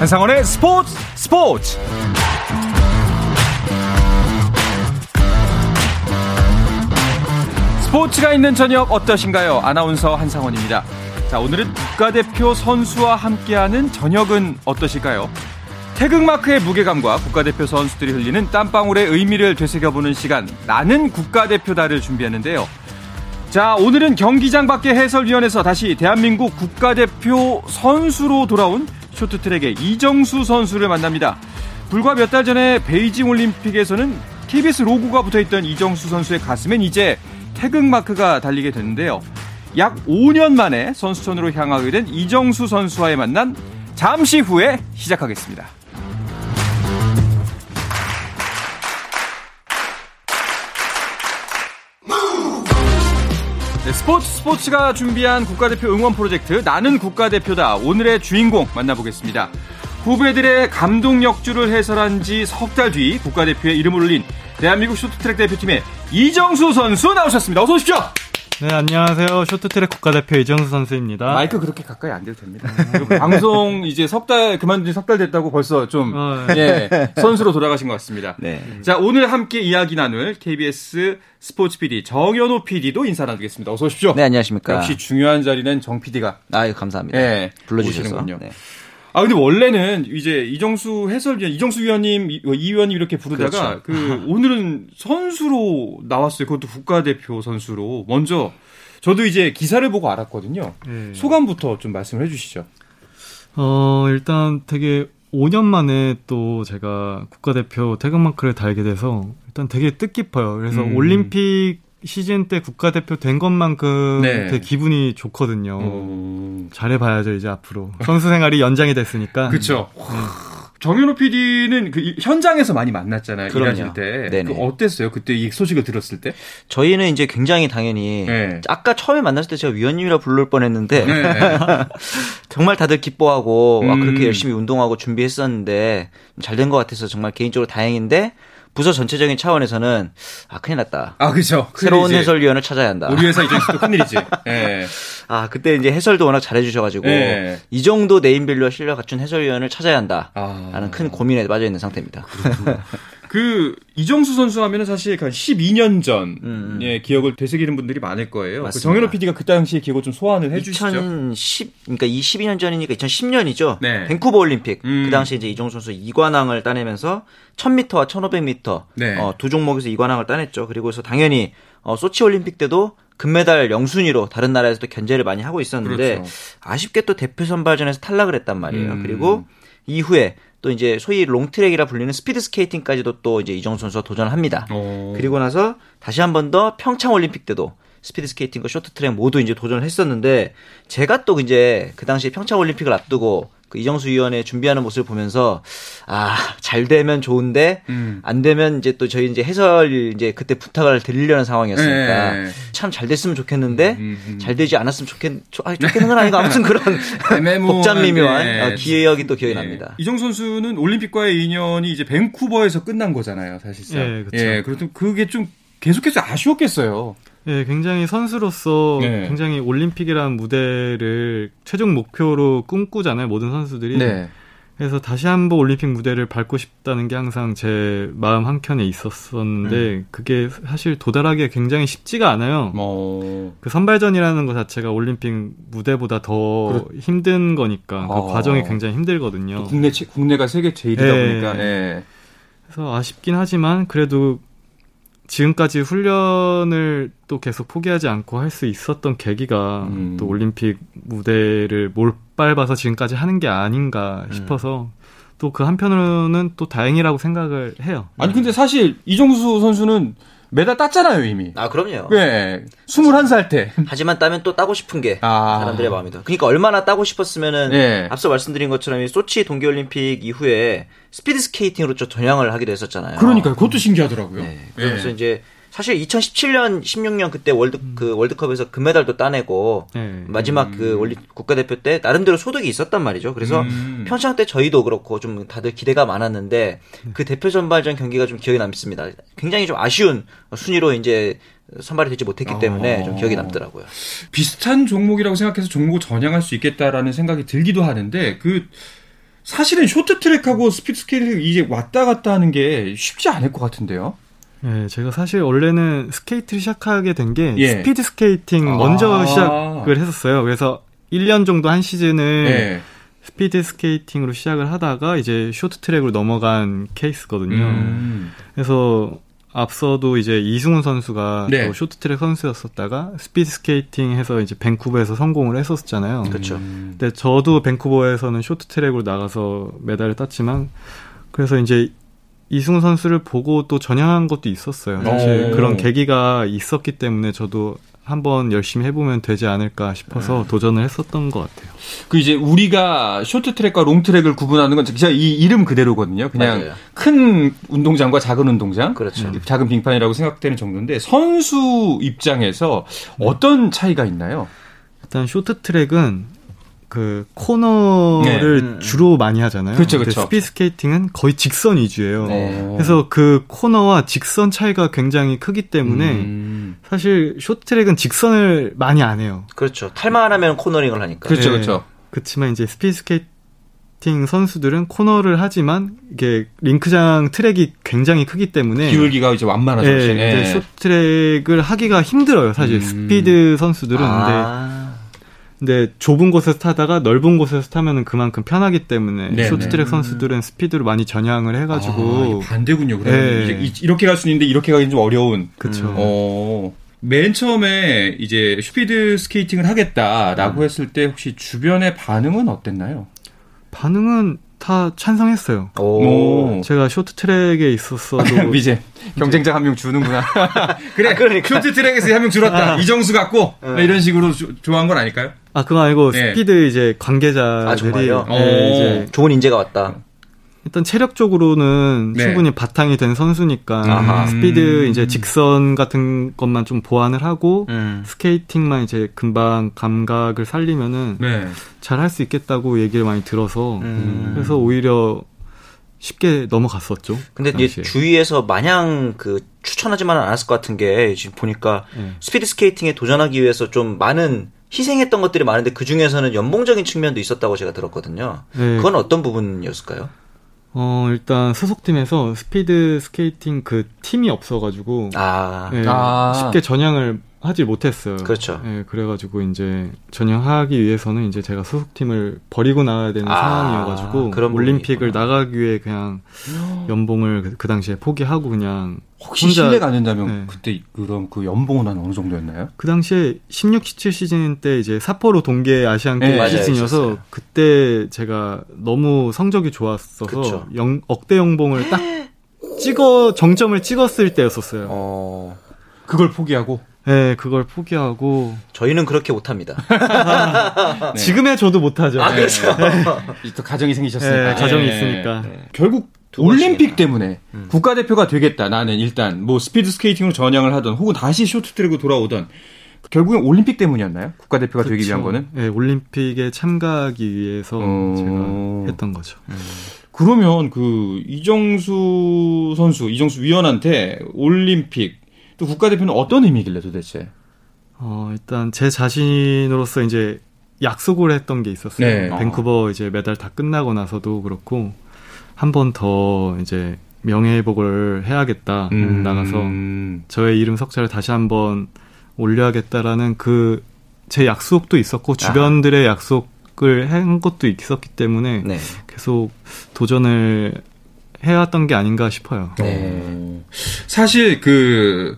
한상원의 스포츠 스포츠 스포츠가 있는 저녁 어떠신가요? 아나운서 한상원입니다. 자, 오늘은 국가대표 선수와 함께하는 저녁은 어떠실까요? 태극마크의 무게감과 국가대표 선수들이 흘리는 땀방울의 의미를 되새겨보는 시간, 나는 국가대표다를 준비했는데요. 자, 오늘은 경기장 밖의 해설위원회에서 다시 대한민국 국가대표 선수로 돌아온 쇼트트랙의 이정수 선수를 만납니다. 불과 몇 달 전에 베이징 올림픽에서는 KBS 로고가 붙어있던 이정수 선수의 가슴엔 이제 태극 마크가 달리게 됐는데요. 약 5년 만에 선수촌으로 향하게 된 이정수 선수와의 만남 잠시 후에 시작하겠습니다. 스포츠 스포츠가 준비한 국가대표 응원 프로젝트 나는 국가대표다 오늘의 주인공 만나보겠습니다. 후배들의 감동 역주를 해설한 지 석 달 뒤 국가대표에 이름을 올린 대한민국 쇼트트랙 대표팀의 이정수 선수 나오셨습니다. 어서 오십시오. 네, 안녕하세요. 쇼트트랙 국가대표 이정수 선수입니다. 마이크 그렇게 가까이 안 돼도 됩니다. 방송 이제 석 달, 그만둔 석달 됐다고 벌써 좀, 어, 네. 예, 선수로 돌아가신 것 같습니다. 네. 자, 오늘 함께 이야기 나눌 KBS 스포츠 PD 정현호 PD도 인사 나누겠습니다. 어서 오십시오. 네, 안녕하십니까. 역시 중요한 자리는 정 PD가. 아, 감사합니다. 예, 불러주시는군요. 네. 아 근데 원래는 이제 이정수 해설위원, 이정수 위원님, 이 위원님 이렇게 부르다가 그렇죠. 그 오늘은 선수로 나왔어요. 그것도 국가대표 선수로 먼저 저도 이제 기사를 보고 알았거든요. 네. 소감부터 좀 말씀을 해주시죠. 어 일단 되게 5년 만에 또 제가 국가대표 태극마크를 달게 돼서 일단 되게 뜻깊어요. 그래서 음. 올림픽 시즌 때 국가대표 된 것만큼 네. 되게 기분이 좋거든요. 음. 잘해봐야죠 이제 앞으로 선수 생활이 연장이 됐으니까. 그렇죠. 네. 정현호 PD는 그 현장에서 많이 만났잖아요. 그럼요. 일하실 때. 그 어땠어요? 그때 이 소식을 들었을 때? 저희는 이제 굉장히 당연히 네. 아까 처음에 만났을 때 제가 위원님이라 부를 뻔했는데 네. 정말 다들 기뻐하고 음. 와, 그렇게 열심히 운동하고 준비했었는데 잘 된 것 같아서 정말 개인적으로 다행인데 부서 전체적인 차원에서는 아 큰일 났다. 아 그렇죠. 새로운 해설위원을 찾아야 한다. 우리 회사 이정수도 큰일이지. 네. 아 그때 이제 해설도 워낙 잘해주셔가지고 네. 이 정도 네임밸류와 실력 갖춘 해설위원을 찾아야 한다. 아. 라는 큰 고민에 빠져 있는 상태입니다. 그 이정수 선수 하면은 사실 한 12년 전의 음, 음. 기억을 되새기는 분들이 많을 거예요. 그 정현호 PD가 그 당시의 기억을 좀 소환을 해주시죠. 2010 그러니까 이 12년 전이니까 2010년이죠. 네. 밴쿠버 올림픽 음. 그 당시 이제 이정수 선수 2관왕을 따내면서 1000m와 1500m 네. 어, 두 종목에서 2관왕을 따냈죠. 그리고서 당연히 어, 소치 올림픽 때도 금메달 영순위로 다른 나라에서도 견제를 많이 하고 있었는데 그렇죠. 아쉽게 또 대표 선발전에서 탈락을 했단 말이에요. 음. 그리고 이후에 또 이제 소위 long track이라 불리는 스피드 스케이팅까지도 또 이제 이정수 선수가 도전을 합니다. 오. 그리고 나서 다시 한 번 더 평창 올림픽 때도 스피드 스케이팅과 쇼트트랙 모두 이제 도전을 했었는데 제가 또 이제 그 당시 평창 올림픽을 앞두고 그 이정수 위원이 준비하는 모습을 보면서 아 잘 되면 좋은데 음. 안 되면 이제 또 저희 이제 해설 이제 그때 부탁을 드리려는 상황이었으니까 네. 참잘 됐으면 좋겠는데 음, 음, 음. 잘 되지 않았으면 좋겠 아, 좋겠는 건 아니고 아무튼 그런 복잡 미묘한 네. 어, 기억이 또 기억이 네. 납니다. 이정수 선수는 올림픽과의 인연이 이제 밴쿠버에서 끝난 거잖아요, 사실상. 예, 그렇죠. 예, 그렇죠. 그게 좀 계속해서 아쉬웠겠어요. 네, 굉장히 선수로서 네. 굉장히 올림픽이라는 무대를 최종 목표로 꿈꾸잖아요, 모든 선수들이. 네. 그래서 다시 한번 올림픽 무대를 밟고 싶다는 게 항상 제 마음 한켠에 있었었는데 음. 그게 사실 도달하기가 굉장히 쉽지가 않아요. 어. 그 선발전이라는 것 자체가 올림픽 무대보다 더 그렇... 힘든 거니까 그 어. 과정이 굉장히 힘들거든요. 국내 국내가 세계 제일이다 네. 보니까. 네. 그래서 아쉽긴 하지만 그래도 지금까지 훈련을 또 계속 포기하지 않고 할 수 있었던 계기가 음. 또 올림픽 무대를 몰밟아서 지금까지 하는 게 아닌가 음. 싶어서 음. 또그 한편으로는 또 다행이라고 생각을 해요. 아니 근데 사실 이정수 선수는 메달 땄잖아요, 이미. 아, 그럼요. 네. 21살 때. 하지만 따면 또 따고 싶은 게 아. 사람들의 마음이다. 그러니까 얼마나 따고 싶었으면은 네. 앞서 말씀드린 것처럼 소치 동계 올림픽 이후에 스피드 스케이팅으로 좀 전향을 하기도 했었잖아요. 그러니까 그것도 신기하더라고요. 네. 그래서 네. 이제 사실 2017년, 16년 그때 월드 음. 그 월드컵에서 금메달도 따내고 네. 마지막 그 음. 그 올리 국가대표 때 나름대로 소득이 있었단 말이죠. 그래서 음. 평창 때 저희도 그렇고 좀 다들 기대가 많았는데 네. 그 대표 선발전 경기가 좀 기억에 남습니다. 굉장히 좀 아쉬운 순위로 이제 선발이 되지 못했기 때문에 어... 좀 기억이 남더라고요. 비슷한 종목이라고 생각해서 종목을 전향할 수 있겠다라는 생각이 들기도 하는데 그 사실은 쇼트트랙하고 스피드스케이팅 이제 왔다 갔다 하는 게 쉽지 않을 것 같은데요. 네, 제가 사실 원래는 스케이트를 시작하게 된게 예. 스피드 스케이팅 아~ 먼저 시작을 했었어요. 그래서 1년 정도 한 시즌을 예. 스피드 스케이팅으로 시작을 하다가 이제 쇼트 트랙으로 넘어간 케이스거든요. 음. 그래서 앞서도 이제 이승훈 선수가 네. 쇼트 트랙 선수였었다가 스피드 스케이팅 해서 이제 밴쿠버에서 성공을 했었잖아요. 그렇죠. 근데 저도 밴쿠버에서는 쇼트 트랙으로 나가서 메달을 땄지만 그래서 이제 이승훈 선수를 보고 또 전향한 것도 있었어요. 사실 오. 그런 계기가 있었기 때문에 저도 한번 열심히 해보면 되지 않을까 싶어서 네. 도전을 했었던 것 같아요. 그 이제 우리가 쇼트트랙과 long track을 구분하는 건 진짜 이 이름 그대로거든요. 그냥 맞아요. 큰 운동장과 작은 운동장, 그렇죠. 작은 빙판이라고 생각되는 정도인데 선수 입장에서 네. 어떤 차이가 있나요? 일단 쇼트트랙은 그 코너를 네. 주로 많이 하잖아요. 그렇죠, 그렇죠. 스피드 스케이팅은 거의 직선 위주예요. 네. 그래서 그 코너와 직선 차이가 굉장히 크기 때문에 음. 사실 쇼트트랙은 직선을 많이 안 해요. 그렇죠. 탈만 하면 코너링을 하니까. 그렇죠, 네. 그렇죠. 그렇지만 이제 스피드 스케이팅 선수들은 코너를 하지만 이게 링크장 트랙이 굉장히 크기 때문에 기울기가 이제 완만하죠. 네, 네. 쇼트트랙을 하기가 힘들어요. 사실 음. 스피드 선수들은 아. 근데 근데 좁은 곳에서 타다가 넓은 곳에서 타면은 그만큼 편하기 때문에 네네. 쇼트트랙 선수들은 스피드를 많이 전향을 해가지고 아, 반대군요. 그럼 네. 이렇게 갈 수 있는데 이렇게 가기 좀 어려운. 그렇죠. 어. 맨 처음에 이제 스피드 스케이팅을 하겠다라고 음. 했을 때 혹시 주변의 반응은 어땠나요? 반응은 다 찬성했어요. 오. 제가 쇼트트랙에 있었어도 이제 경쟁자 한 명 주는구나. 그래, 아, 그러니까. 쇼트트랙에서 한 명 줄었다. 아. 이정수 같고 음. 이런 식으로 조, 좋아한 건 아닐까요? 아 그거 아니고 네. 스피드 이제 관계자들이 아, 네, 이제 좋은 인재가 왔다. 일단 체력적으로는 네. 충분히 바탕이 된 선수니까 아하. 스피드 이제 직선 같은 것만 좀 보완을 하고 음. 스케이팅만 이제 금방 감각을 살리면은 네. 잘할 수 있겠다고 얘기를 많이 들어서 음. 그래서 오히려 쉽게 넘어갔었죠. 근데 이제 주위에서 마냥 그 추천하지만은 않았을 것 같은 게 지금 보니까 네. 스피드 스케이팅에 도전하기 위해서 좀 많은 희생했던 것들이 많은데 그 중에서는 연봉적인 측면도 있었다고 제가 들었거든요. 네. 그건 어떤 부분이었을까요? 어, 일단 소속팀에서 스피드 스케이팅 그 팀이 없어가지고. 아. 네, 아. 쉽게 전향을 하지 못했어요. 그렇죠. 네, 그래가지고 이제 전향하기 위해서는 이제 제가 소속팀을 버리고 나와야 되는 아, 상황이어가지고 올림픽을 나가기 위해 그냥 연봉을 그, 그, 당시에 포기하고 그냥 혹시 혼자, 실례가 안 된다면 네. 그때 그럼 그 연봉은 한 어느 정도였나요? 그 당시에 16, 17 시즌 때 이제 사포로 동계 아시안 게임 네, 시즌이어서 그때 제가 너무 성적이 좋았어서 영, 억대 연봉을 딱 찍어 정점을 찍었을 때였었어요. 어... 그걸 포기하고 네, 그걸 포기하고 저희는 그렇게 못합니다. 아, 네. 지금의 저도 못하죠. 아, 그렇죠. 네. 또 가정이 생기셨으니까. 네, 가정이 네. 있으니까. 결국 올림픽 때문에 음. 국가대표가 되겠다. 나는 일단 뭐 스피드 스케이팅으로 전향을 하던 혹은 다시 쇼트트랙으로 돌아오던 결국엔 올림픽 때문이었나요? 국가대표가 그쵸. 되기 위한 거는? 네, 올림픽에 참가하기 위해서 어... 제가 했던 거죠. 음. 그러면 그 이정수 선수, 이정수 위원한테 올림픽 또 국가대표는 어떤 의미길래 도대체? 어, 일단 제 자신으로서 이제 약속을 했던 게 있었어요. 네. 밴쿠버 이제 메달 다 끝나고 나서도 그렇고 한 번 더 이제 명예회복을 해야겠다. 음. 나가서 저의 이름 석자를 다시 한번 올려야겠다라는 그 제 약속도 있었고 주변들의 아. 약속을 한 것도 있었기 때문에 네. 계속 도전을 해왔던 게 아닌가 싶어요. 네. 사실 그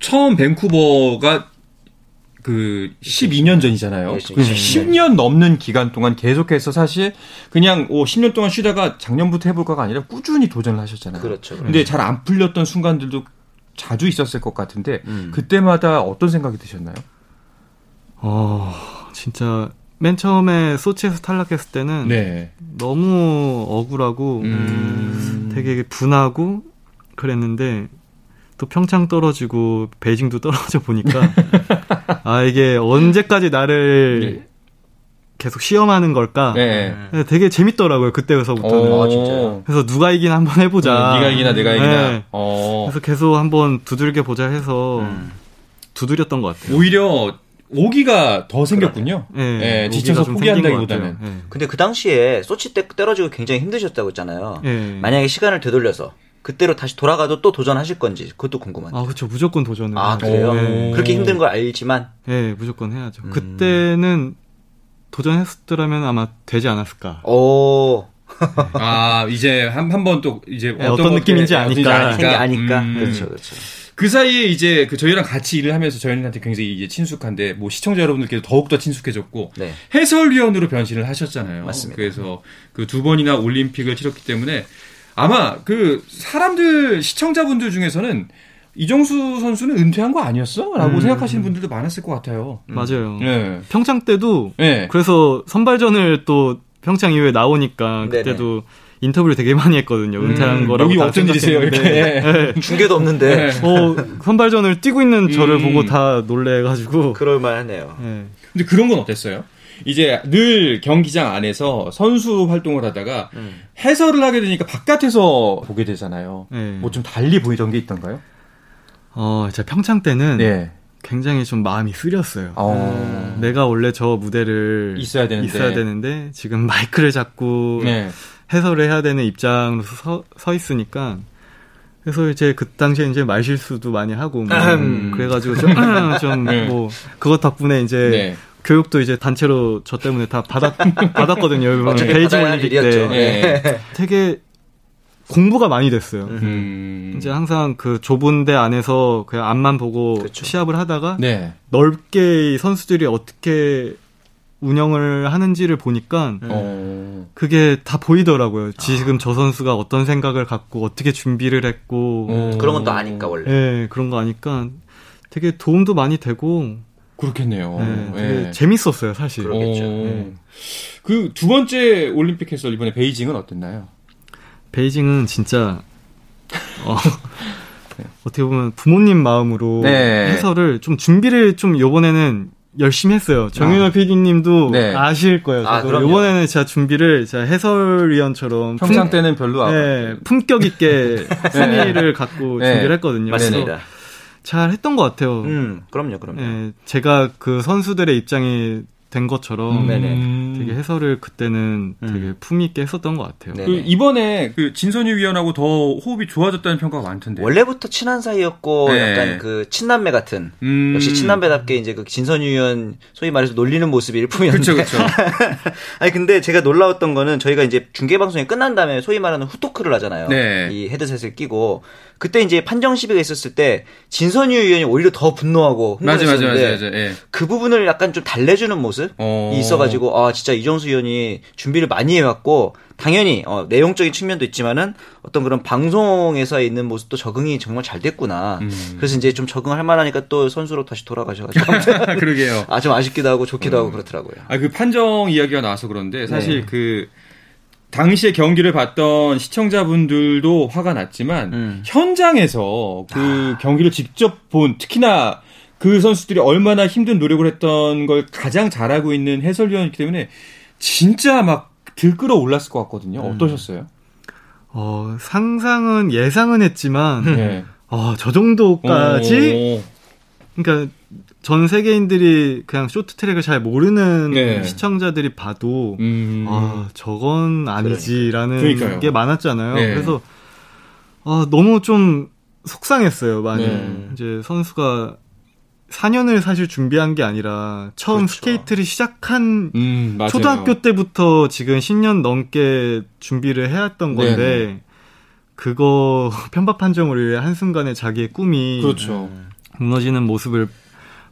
처음 밴쿠버가 그 12년 전이잖아요. 네, 10년 넘는 기간 동안 계속해서 사실 그냥 오 10년 동안 쉬다가 작년부터 해볼까가 아니라 꾸준히 도전을 하셨잖아요. 그렇죠. 근데 잘 안 풀렸던 순간들도 자주 있었을 것 같은데 음. 그때마다 어떤 생각이 드셨나요? 어 진짜 맨 처음에 소치에서 탈락했을 때는 네. 너무 억울하고 음. 되게 분하고 그랬는데 또 평창 떨어지고 베이징도 떨어져 보니까 아 이게 언제까지 나를 네. 계속 시험하는 걸까? 네. 네 되게 재밌더라고요 그때서부터는. 어, 아, 그래서 누가 이긴 한번 해보자. 네, 네가 이기나 내가 이기나. 네. 어. 그래서 계속 한번 두들겨 보자 해서 음. 두드렸던 것 같아요. 오히려 오기가 더 생겼군요. 네, 네 지쳐서 포기한다기보다는. 네. 근데 그 당시에 소치 때 떨어지고 굉장히 힘드셨다고 했잖아요. 네. 만약에 시간을 되돌려서 그때로 다시 돌아가도 또 도전하실 건지 그것도 궁금한데. 아 그렇죠. 무조건 도전을. 아 그래요? 네. 그렇게 힘든 걸 알지만. 네, 무조건 해야죠. 음. 그때는 도전했더라면 아마 되지 않았을까. 오. 아 이제 한 한 번 또 이제 네, 어떤, 어떤 느낌인지 아니까. 아니까. 아니까. 음. 그렇죠, 그렇죠. 그 사이에 이제 그 저희랑 같이 일을 하면서 저희한테 굉장히 이제 친숙한데 뭐 시청자 여러분들께도 더욱 더 친숙해졌고 네. 해설위원으로 변신을 하셨잖아요. 맞습니다. 그래서 그 두 번이나 올림픽을 치렀기 때문에 아마 그 사람들 시청자분들 중에서는 이정수 선수는 은퇴한 거 아니었어? 라고 음. 생각하시는 분들도 많았을 것 같아요. 음. 맞아요. 네. 평창 때도 네. 그래서 선발전을 또 평창 이후에 나오니까 그때도 네네. 인터뷰를 되게 많이 했거든요. 은퇴한 음, 거라고. 여기 어쩐 일이세요? 이렇게. 네. 중계도 없는데. 네. 어, 선발전을 뛰고 있는 저를 음. 보고 다 놀래가지고. 그럴만하네요. 네. 근데 그런 건 어땠어요? 이제 늘 경기장 안에서 선수 활동을 하다가 음. 해설을 하게 되니까 바깥에서 보게 되잖아요. 네. 뭐좀 달리 보이던 게 있던가요? 어, 제가 평창 때는 네. 굉장히 좀 마음이 쓰렸어요. 어... 내가 원래 저 무대를 있어야 되는데, 있어야 되는데 지금 마이크를 잡고 네. 해설을 해야 되는 입장으로서 서, 서 있으니까 그래서 이제 그 당시에 이제 말 실수도 많이 하고 뭐 음. 그래가지고 좀뭐 좀 네. 뭐 그것 덕분에 이제 네. 교육도 이제 단체로 저 때문에 다 받았 받았거든요. 베이징 올림픽 때 네. 되게 공부가 많이 됐어요. 음. 이제 항상 그 좁은 데 안에서 그냥 앞만 보고 그렇죠. 시합을 하다가 네. 넓게 선수들이 어떻게 운영을 하는지를 보니까 음. 그게 다 보이더라고요. 지금 아. 저 선수가 어떤 생각을 갖고 어떻게 준비를 했고 음. 그런 건 또 아니까 원래. 네, 그런 거 아니까 되게 도움도 많이 되고 그렇겠네요. 네, 되게 네. 재밌었어요, 사실. 그렇겠죠. 네. 그두 번째 올림픽 해서 이번에 베이징은 어땠나요? 베이징은 진짜 어, 어떻게 보면 부모님 마음으로 네. 해설을 좀 준비를 좀 요번에는 열심히 했어요. 정윤호 아. PD님도 네. 아실 거예요. 아, 이번에는 제가 준비를 제가 해설위원처럼 품, 때는 별로 네, 품격 있게 승리를 갖고 네. 준비를 했거든요. 맞습니다. 잘 했던 것 같아요. 음, 그럼요, 그럼요. 네, 제가 그 선수들의 입장이 된 것처럼 음. 되게 해설을 그때는 음. 되게 품위 있게 했었던 것 같아요. 그 이번에 그 진선유 위원하고 더 호흡이 좋아졌다는 평가가 많던데. 원래부터 친한 사이였고 네. 약간 그 친남매 같은 음. 역시 친남매답게 이제 그 진선유 위원 소위 말해서 놀리는 모습이 일품이었는데. 그렇죠, 그렇죠. 아니 근데 제가 놀라웠던 거는 저희가 이제 중계 방송이 끝난 다음에 소위 말하는 후토크를 하잖아요. 네. 이 헤드셋을 끼고 그때 이제 판정 시비가 있었을 때 진선유 의원이 오히려 더 분노하고 흥분했었는데 맞아, 맞아, 맞아, 예. 그 부분을 약간 좀 달래주는 모습이 어... 있어가지고 아 진짜 이정수 의원이 준비를 많이 해왔고 당연히 어, 내용적인 측면도 있지만은 어떤 그런 방송에서 있는 모습도 적응이 정말 잘 됐구나. 음. 그래서 이제 좀 적응할 만하니까 또 선수로 다시 돌아가셔가지고 그러게요. 아 좀 아쉽기도 하고 좋기도 음. 하고 그렇더라고요. 아 그 판정 이야기가 나와서 그런데 사실 네. 그 당시에 경기를 봤던 시청자분들도 화가 났지만 음. 현장에서 그 아. 경기를 직접 본 특히나 그 선수들이 얼마나 힘든 노력을 했던 걸 가장 잘 알고 있는 해설위원이기 때문에 진짜 막 들끓어 올랐을 것 같거든요. 음. 어떠셨어요? 어, 상상은 예상은 했지만 네. 어, 저 정도까지 오. 그러니까 전 세계인들이 그냥 쇼트트랙을 잘 모르는 네. 시청자들이 봐도 음. 아 저건 아니지라는 그러니까요. 게 많았잖아요. 네. 그래서 아 너무 좀 속상했어요. 많이 네. 이제 선수가 4년을 사실 준비한 게 아니라 처음 그렇죠. 스케이트를 시작한 음, 초등학교 때부터 지금 10년 넘게 준비를 해왔던 건데 네네. 그거 편파 판정으로 인해 한순간에 자기의 꿈이 그렇죠. 무너지는 모습을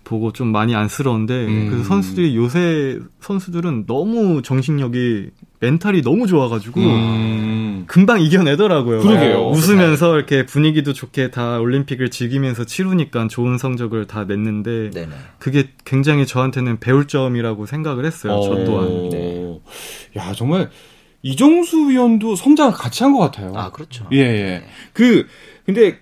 보고 좀 많이 안쓰러운데 음. 그 선수들이 요새 선수들은 너무 정신력이 멘탈이 너무 좋아가지고 음. 금방 이겨내더라고요. 그러게요. 어, 웃으면서 이렇게 분위기도 좋게 다 올림픽을 즐기면서 치르니까 좋은 성적을 다 냈는데 네네. 그게 굉장히 저한테는 배울 점이라고 생각을 했어요. 어. 저 또한. 네. 야 정말 이종수 위원도 성장을 같이 한 것 같아요. 아 그렇죠. 예 예. 네. 그 근데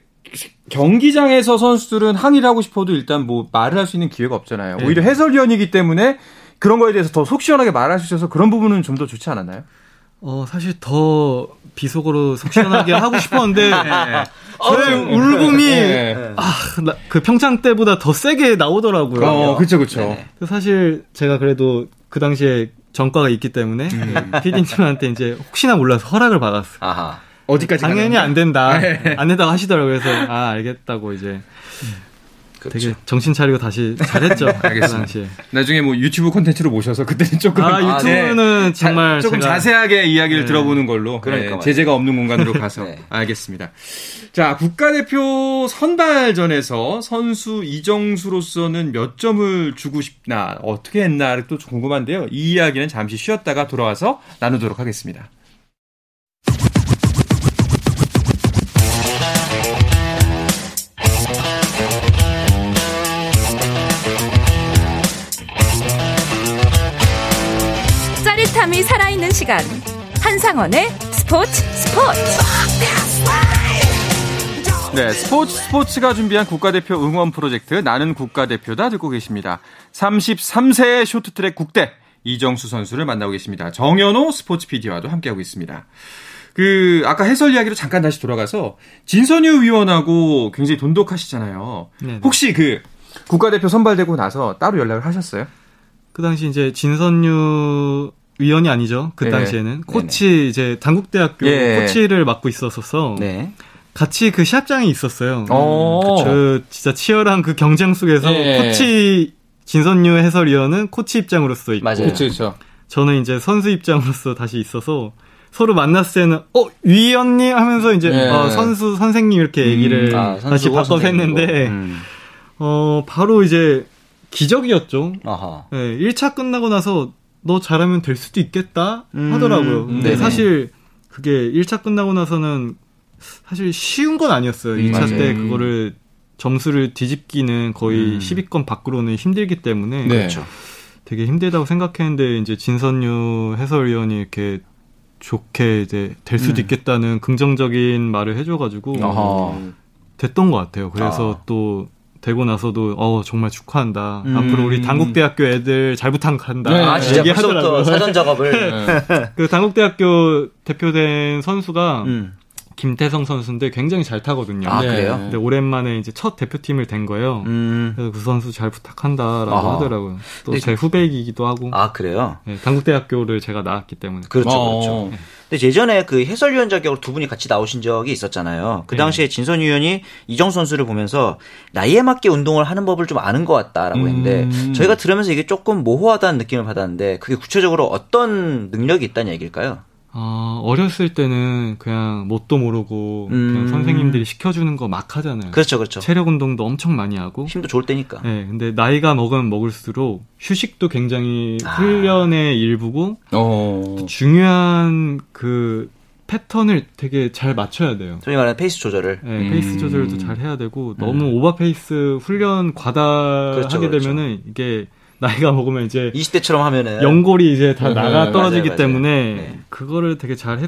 경기장에서 선수들은 항의를 하고 싶어도 일단 뭐 말을 할 수 있는 기회가 없잖아요. 네. 오히려 해설위원이기 때문에 그런 거에 대해서 더 속 시원하게 말할 수 있어서 그런 부분은 좀 더 좋지 않았나요? 어, 사실 더 비속어로 속 시원하게 하고 싶었는데, 네. 저의 울음이 네. 아, 그 평창 때보다 더 세게 나오더라고요. 어, 그렇죠, 그렇죠. 사실 제가 그래도 그 당시에 전과가 있기 때문에 음. 피디님한테 이제 혹시나 몰라서 허락을 받았어. 아하. 어디까지 당연히 안 된다. 네. 안 된다고 하시더라고요. 그래서 아 알겠다고 이제 그렇죠. 되게 정신 차리고 다시 잘했죠. 알겠습니다. 그 나중에 뭐 유튜브 콘텐츠로 모셔서 그때는 조금 아 유튜브는 네. 정말 조금 제가... 자세하게 이야기를 네. 들어보는 걸로 그러니까 네. 제재가 없는 공간으로 가서 네. 알겠습니다. 자 국가대표 선발전에서 선수 이정수로서는 몇 점을 주고 싶나 어떻게 했나 또 궁금한데요. 이 이야기는 잠시 쉬었다가 돌아와서 나누도록 하겠습니다. 사람이 살아있는 시간 한상원의 스포츠 스포츠 네, 스포츠 스포츠가 준비한 국가대표 응원 프로젝트 나는 국가대표다 듣고 계십니다. 33세 쇼트트랙 국대 이정수 선수를 만나고 계십니다. 정현호 스포츠 PD와도 함께하고 있습니다. 그 아까 해설 이야기로 잠깐 다시 돌아가서 진선유 위원하고 굉장히 돈독하시잖아요. 네네. 혹시 그 국가대표 선발되고 나서 따로 연락을 하셨어요? 그 당시 이제 진선유 위원이 아니죠. 그 네. 당시에는 코치 네네. 이제 당국대학교 예. 코치를 맡고 있었어서 네. 같이 그 시합장에 있었어요. 어. 그 진짜 치열한 그 경쟁 속에서 네. 코치 진선유 해설위원은 코치 입장으로서 있고 맞아요. 그쵸, 그쵸. 저는 이제 선수 입장으로서 다시 있어서 서로 만났을 때는 어 위원님 하면서 이제 네. 어, 선수 선생님 이렇게 음. 얘기를 음. 아, 다시 바꿔서 했는데 음. 어 바로 이제 기적이었죠. 아하. 네, 1차 끝나고 나서 너 잘하면 될 수도 있겠다 음, 하더라고요. 근데 네네. 사실 그게 1차 끝나고 나서는 사실 쉬운 건 아니었어요. 음, 2차 맞아요. 때 그거를 점수를 뒤집기는 거의 음. 10위권 밖으로는 힘들기 때문에 네. 그렇죠. 되게 힘들다고 생각했는데 이제 진선유 해설위원이 이렇게 좋게 이제 될 수도 음. 있겠다는 긍정적인 말을 해줘가지고 아하. 됐던 것 같아요. 그래서 아. 또 되고 나서도 어 정말 축하한다. 음. 앞으로 우리 단국대학교 애들 잘 부탁한다. 네. 아 진짜 벌써부터 사전 작업을. 네. 그 단국대학교 대표된 선수가 음. 김태성 선수인데 굉장히 잘 타거든요. 아, 네. 그래요? 근데 오랜만에 이제 첫 대표팀을 된 거예요. 음. 그래서 그 선수 잘 부탁한다라고 아하. 하더라고요. 또 제 후배이기도 하고. 아, 그래요? 네, 당국대학교를 제가 나왔기 때문에. 그렇죠, 어. 그렇죠. 네. 근데 예전에 그 해설위원 자격으로 두 분이 같이 나오신 적이 있었잖아요. 그 네. 당시에 진선 위원이 이정 선수를 보면서 나이에 맞게 운동을 하는 법을 좀 아는 것 같다라고 했는데 음. 저희가 들으면서 이게 조금 모호하다는 느낌을 받았는데 그게 구체적으로 어떤 능력이 있다는 얘기일까요? 어, 어렸을 때는 그냥 뭣도 모르고 음. 그냥 선생님들이 시켜주는 거 막 하잖아요. 그렇죠, 그렇죠. 체력 운동도 엄청 많이 하고 힘도 좋을 때니까. 네, 근데 나이가 먹으면 먹을수록 휴식도 굉장히 아. 훈련의 일부고 어. 중요한 그 패턴을 되게 잘 맞춰야 돼요. 소위 말하는 페이스 조절을. 네, 음. 페이스 조절도 잘 해야 되고 너무 음. 오버 페이스 훈련 과다 그렇죠, 하게 그렇죠. 되면은 이게 나이가 먹으면 이제 20대처럼 하면은 연골이 이제 다 네, 나가 떨어지기 맞아요, 맞아요. 때문에 네. 그거를 되게 잘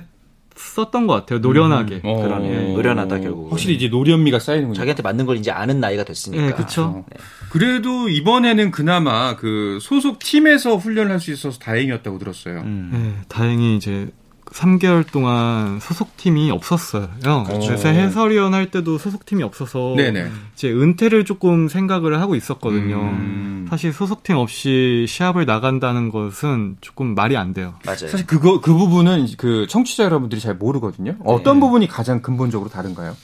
했었던 것 같아요. 노련하게. 음, 어, 그러네. 노련하다 결국. 확실히 이제 노련미가 쌓이는군요. 자기한테 맞는 걸 이제 아는 나이가 됐으니까. 네, 그렇죠. 네. 그래도 이번에는 그나마 그 소속 팀에서 훈련을 할 수 있어서 다행이었다고 들었어요. 음. 네, 다행히 이제 3개월 동안 소속팀이 없었어요. 그렇죠. 그래서 해설위원 할 때도 소속팀이 없어서 네네. 이제 은퇴를 조금 생각을 하고 있었거든요. 음. 사실 소속팀 없이 시합을 나간다는 것은 조금 말이 안 돼요. 맞아요. 사실 그거 그 부분은 그 청취자 여러분들이 잘 모르거든요. 어떤 네. 부분이 가장 근본적으로 다른가요?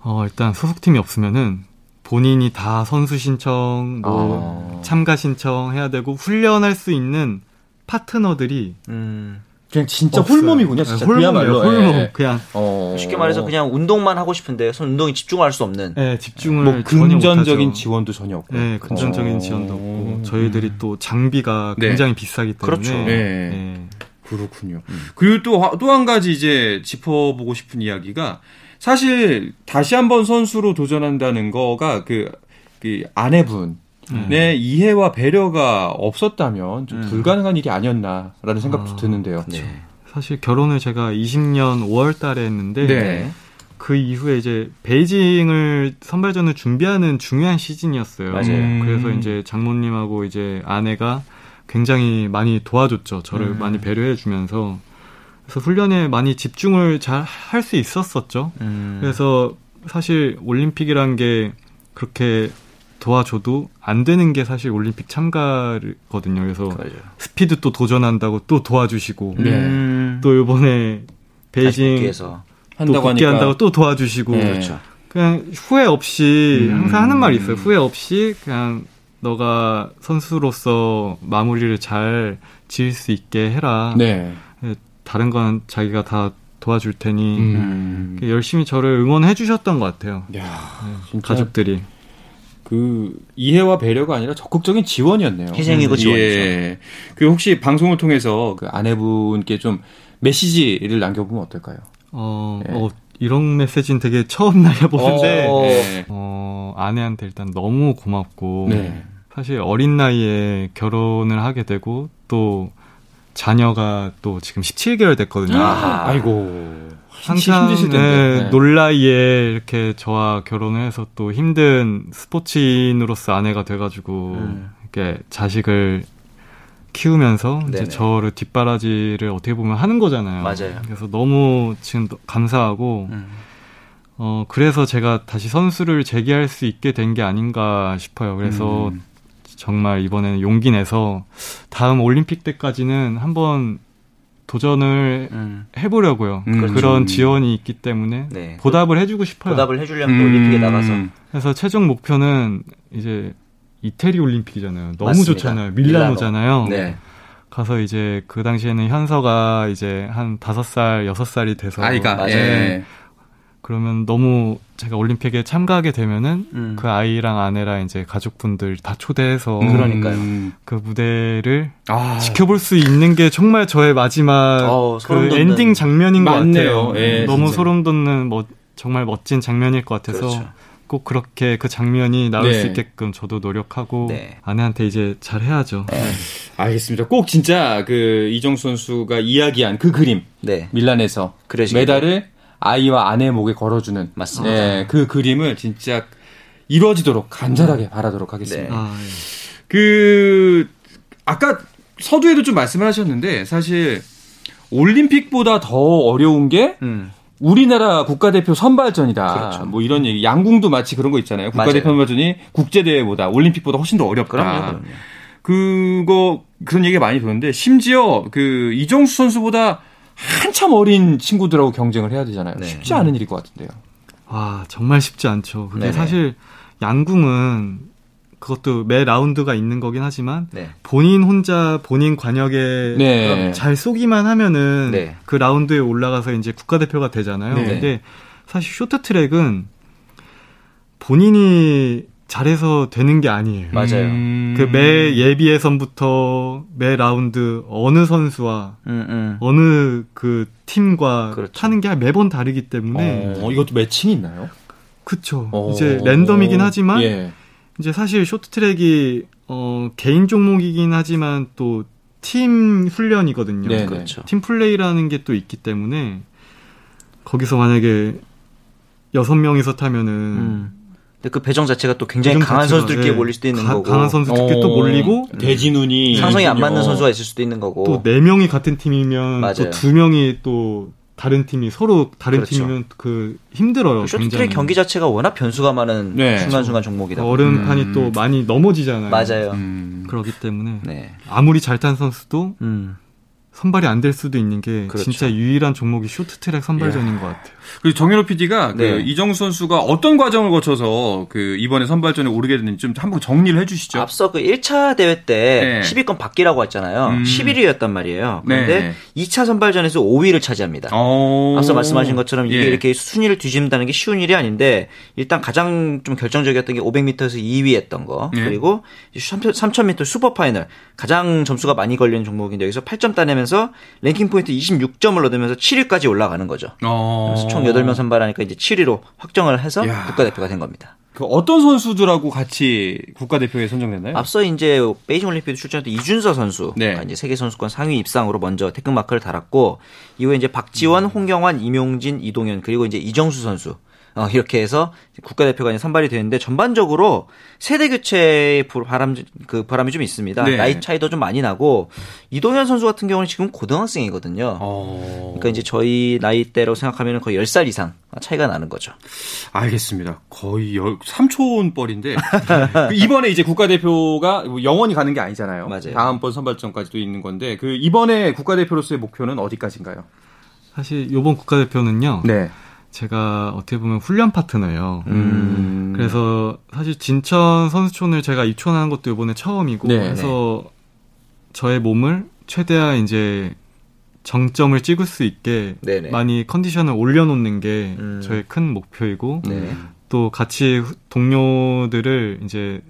어, 일단 소속팀이 없으면은 본인이 다 선수 신청, 뭐 아. 참가 신청 해야 되고 훈련할 수 있는 파트너들이 음. 그냥 진짜 없어요. 홀몸이군요. 진짜 네, 그야말로 홀몸 예. 그냥 어... 쉽게 말해서 그냥 운동만 하고 싶은데 손 운동에 집중할 수 없는. 네, 집중을 뭐 금전적인 지원도 전혀 없고. 네, 금전적인 어... 지원도 없고 저희들이 또 장비가 네. 굉장히 비싸기 때문에. 그렇죠. 네. 네. 그렇군요. 음. 그리고 또 또 한 가지 이제 짚어보고 싶은 이야기가 사실 다시 한번 선수로 도전한다는 거가 그, 그 아내분 음. 내 이해와 배려가 없었다면 좀 음. 불가능한 일이 아니었나라는 생각도 아, 드는데요. 네. 사실 결혼을 제가 20년 5월 달에 했는데 네. 그 이후에 이제 베이징을 선발전을 준비하는 중요한 시즌이었어요. 맞아요. 음. 그래서 이제 장모님하고 이제 아내가 굉장히 많이 도와줬죠. 저를 음. 많이 배려해 주면서 그래서 훈련에 많이 집중을 잘 할 수 있었었죠. 음. 그래서 사실 올림픽이란 게 그렇게 도와줘도 안 되는 게 사실 올림픽 참가거든요. 그래서 그렇죠. 스피드 또 도전한다고 또 도와주시고 네. 또 이번에 베이징 한다고 또 하니까. 한다고 또 도와주시고 네. 그렇죠. 그냥 후회 없이 음. 항상 하는 말이 있어요. 후회 없이 그냥 너가 선수로서 마무리를 잘 지을 수 있게 해라. 네. 예, 다른 건 자기가 다 도와줄 테니 음. 열심히 저를 응원해 주셨던 것 같아요. 야, 네, 가족들이. 그 이해와 배려가 아니라 적극적인 지원이었네요. 희생이고 음, 지원이죠. 예. 그 혹시 방송을 통해서 그 아내분께 좀 메시지를 남겨보면 어떨까요? 어, 예. 어 이런 메시지는 되게 처음 날려보는데 어, 네. 어, 아내한테 일단 너무 고맙고 네. 사실 어린 나이에 결혼을 하게 되고 또 자녀가 또 지금 17개월 됐거든요. 아, 아이고. 항상 네, 네. 놀라이에 이렇게 저와 결혼해서 또 힘든 스포츠인으로서 아내가 돼가지고 음. 이렇게 자식을 키우면서 네네. 이제 저를 뒷바라지를 어떻게 보면 하는 거잖아요. 맞아요. 그래서 너무 지금 감사하고 음. 어 그래서 제가 다시 선수를 재기할 수 있게 된 게 아닌가 싶어요. 그래서 음. 정말 이번에는 용기 내서 다음 올림픽 때까지는 한번 도전을 음. 해보려고요. 음. 그런 그렇죠. 지원이 있기 때문에 네. 보답을 해주고 싶어요. 보답을 해주려면 음. 올림픽에 나가서. 그래서 최종 목표는 이제 이태리 올림픽이잖아요. 너무 맞습니다. 좋잖아요. 밀라노잖아요. 밀라노. 네. 가서 이제 그 당시에는 현서가 이제 한 다섯 살, 여섯 살이 돼서 아이가 예. 그러면 너무 제가 올림픽에 참가하게 되면은 음. 그 아이랑 아내랑 이제 가족분들 다 초대해서 음. 그러니까요. 그 무대를 아. 지켜볼 수 있는 게 정말 저의 마지막 어, 그 엔딩 장면인 맞네요. 것 같아요. 예, 너무 진짜. 소름 돋는 뭐 정말 멋진 장면일 것 같아서 그렇죠. 꼭 그렇게 그 장면이 나올 네. 수 있게끔 저도 노력하고 네. 아내한테 이제 잘 해야죠. 네. 알겠습니다. 꼭 진짜 그 이정수 선수가 이야기한 그 그림 네. 밀란에서 메달을 아이와 아내 목에 걸어주는 맞습니다. 네, 그 그림을 진짜 이루어지도록 간절하게 바라도록 하겠습니다. 네. 아, 예. 그 아까 서두에도 좀 말씀을 하셨는데 사실 올림픽보다 더 어려운 게 음. 우리나라 국가대표 선발전이다. 그렇죠. 뭐 이런 얘기. 양궁도 마치 그런 거 있잖아요. 국가대표 맞아요. 선발전이 국제대회보다 올림픽보다 훨씬 더 어렵다. 그럼요, 그럼요. 그거 그런 얘기가 많이 도는데 심지어 그 이정수 선수보다 한참 어린 친구들하고 경쟁을 해야 되잖아요. 네. 쉽지 않은 일일 것 같은데요. 와, 정말 쉽지 않죠. 근데 네네. 사실 양궁은 그것도 매 라운드가 있는 거긴 하지만 네. 본인 혼자 본인 관역에 네. 잘 쏘기만 하면은 네. 그 라운드에 올라가서 이제 국가대표가 되잖아요. 네. 근데 사실 쇼트트랙은 본인이 잘해서 되는 게 아니에요. 맞아요. 음... 그매 예비 예선부터 매 라운드 어느 선수와 음, 음. 어느 그 팀과 그렇죠. 타는 게 매번 다르기 때문에 어, 이것도 매칭이 있나요? 그쵸. 어... 이제 랜덤이긴 하지만 예. 이제 사실 쇼트트랙이 어 개인 종목이긴 하지만 또 팀 훈련이거든요. 네, 네. 그렇죠. 팀 플레이라는 게 또 있기 때문에 거기서 만약에 여섯 명이서 타면은 음. 근데 그 배정 자체가 또 굉장히 강한 선수들끼리 네. 몰릴 수도 있는 가, 거고 강한 선수들끼리 또 어. 몰리고 음. 대진운이 상성이 안 맞는 선수가 있을 수도 있는 거고 또 네 명이 같은 팀이면 또 두 명이 또 다른 팀이 서로 다른 그렇죠. 팀이면 그 힘들어요. 그 쇼트트랙 경기 자체가 워낙 변수가 많은 네. 순간순간 종목이다. 얼음판이 음. 또 많이 넘어지잖아요. 맞아요. 음. 그렇기 때문에 네. 아무리 잘 탄 선수도 음. 선발이 안 될 수도 있는 게 그렇죠. 진짜 유일한 종목이 쇼트트랙 선발전인 예. 것 같아요. 그리고 정현호 PD가 그 네. 그 이정수 선수가 어떤 과정을 거쳐서 그 이번에 선발전에 오르게 됐는지 좀 한번 정리를 해주시죠. 앞서 그 1차 대회 때 네. 10위권 받기라고 했잖아요. 음. 11위였단 말이에요. 그런데 네. 2차 선발전에서 5위를 차지합니다. 오. 앞서 말씀하신 것처럼 이게 예. 이렇게 순위를 뒤집는다는 게 쉬운 일이 아닌데 일단 가장 좀 결정적이었던 게 500m에서 2위했던 거 예. 그리고 3000m super final 가장 점수가 많이 걸리는 종목인데 여기서 8점 따내면 서 랭킹 포인트 26점을 얻으면서 7위까지 올라가는 거죠. 어. 총 8명 선발하니까 이제 7위로 확정을 해서 야. 국가대표가 된 겁니다. 그 어떤 선수들하고 같이 국가대표에 선정됐나요? 앞서 이제 베이징 올림픽 출전했던 이준서 선수, 네. 이제 세계 선수권 상위 입상으로 먼저 태극 마크를 달았고 이후에 이제 박지원, 음. 홍경환, 임용진, 이동현 그리고 이제 이정수 선수 어, 이렇게 해서 국가대표가 선발이 되는데 전반적으로 세대 교체의 바람 그 바람이 좀 있습니다. 네. 나이 차이도 좀 많이 나고 이동현 선수 같은 경우는 지금 고등학생이거든요. 어... 그러니까 이제 저희 나이대로 생각하면 거의 10살 이상 차이가 나는 거죠. 알겠습니다. 거의 3초원뻘인데 이번에 이제 국가대표가 영원히 가는 게 아니잖아요. 맞아요. 다음번 선발전까지도 있는 건데 그 이번에 국가대표로서의 목표는 어디까지인가요? 사실 이번 국가대표는요. 네. 제가 어떻게 보면 훈련 파트너예요. 음. 그래서 사실 진천 선수촌을 제가 입촌하는 것도 이번에 처음이고 네, 그래서 네. 저의 몸을 최대한 이제 정점을 찍을 수 있게 네네. 많이 컨디션을 올려놓는 게 음. 저의 큰 목표이고 네. 또 같이 동료들을 이제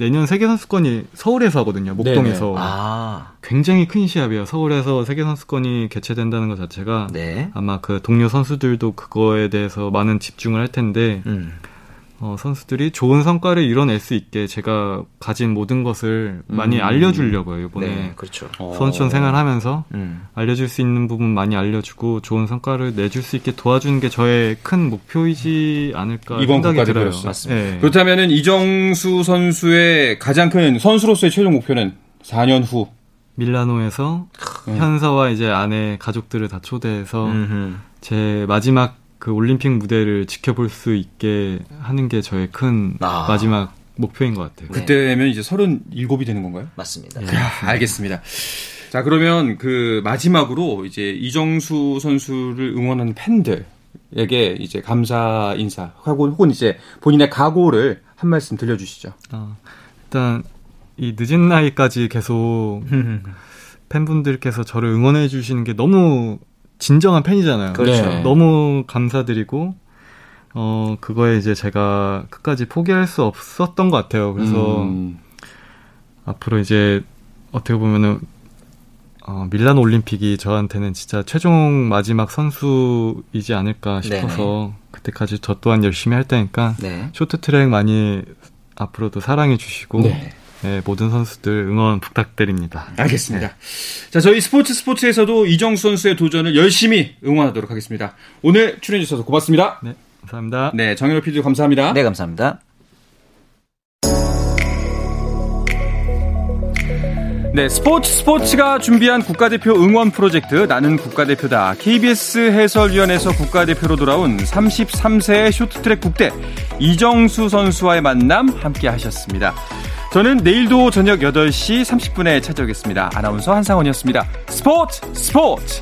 내년 세계 선수권이 서울에서 하거든요. 목동에서. 아. 굉장히 큰 시합이에요. 서울에서 세계 선수권이 개최된다는 것 자체가 네. 아마 그 동료 선수들도 그거에 대해서 많은 집중을 할 텐데 음. 어, 선수들이 좋은 성과를 이뤄낼 수 있게 제가 가진 모든 것을 많이 음. 알려주려고요 이번에 네, 그렇죠. 선수촌 어. 생활하면서 음. 알려줄 수 있는 부분 많이 알려주고 좋은 성과를 내줄 수 있게 도와주는 게 저의 큰 목표이지 않을까 이번 생각이 들어요. 맞습니다. 네. 그렇다면은 이정수 선수의 가장 큰 선수로서의 최종 목표는 4년 후 밀라노에서 음. 현서와 이제 아내 가족들을 다 초대해서 음흠. 제 마지막 그 올림픽 무대를 지켜볼 수 있게 하는 게 저의 큰 아. 마지막 목표인 것 같아요. 그때면 이제 37이 되는 건가요? 맞습니다. 네. 알겠습니다. 자, 그러면 그 마지막으로 이제 이정수 선수를 응원하는 팬들에게 이제 감사 인사 하고 혹은 이제 본인의 각오를 한 말씀 들려주시죠. 어, 일단 이 늦은 나이까지 계속 팬분들께서 저를 응원해 주시는 게 너무 진정한 팬이잖아요. 그렇죠. 네. 너무 감사드리고 어 그거에 이제 제가 끝까지 포기할 수 없었던 것 같아요. 그래서 음. 앞으로 이제 어떻게 보면은 어, 밀란 올림픽이 저한테는 진짜 최종 마지막 선수이지 않을까 싶어서 네네. 그때까지 저 또한 열심히 할 테니까 네. 쇼트트랙 많이 앞으로도 사랑해 주시고 네. 네, 모든 선수들 응원 부탁드립니다. 알겠습니다. 네. 자, 저희 스포츠 스포츠에서도 이정수 선수의 도전을 열심히 응원하도록 하겠습니다. 오늘 출연해 주셔서 고맙습니다. 네, 감사합니다. 네, 정현호 PD도 감사합니다. 네, 감사합니다. 네, 스포츠 스포츠가 준비한 국가대표 응원 프로젝트 나는 국가대표다. KBS 해설위원회에서 국가대표로 돌아온 33세의 쇼트트랙 국대 이정수 선수와의 만남 함께 하셨습니다. 저는 내일도 저녁 8시 30분에 찾아오겠습니다. 아나운서 한상원이었습니다. 스포츠 스포츠!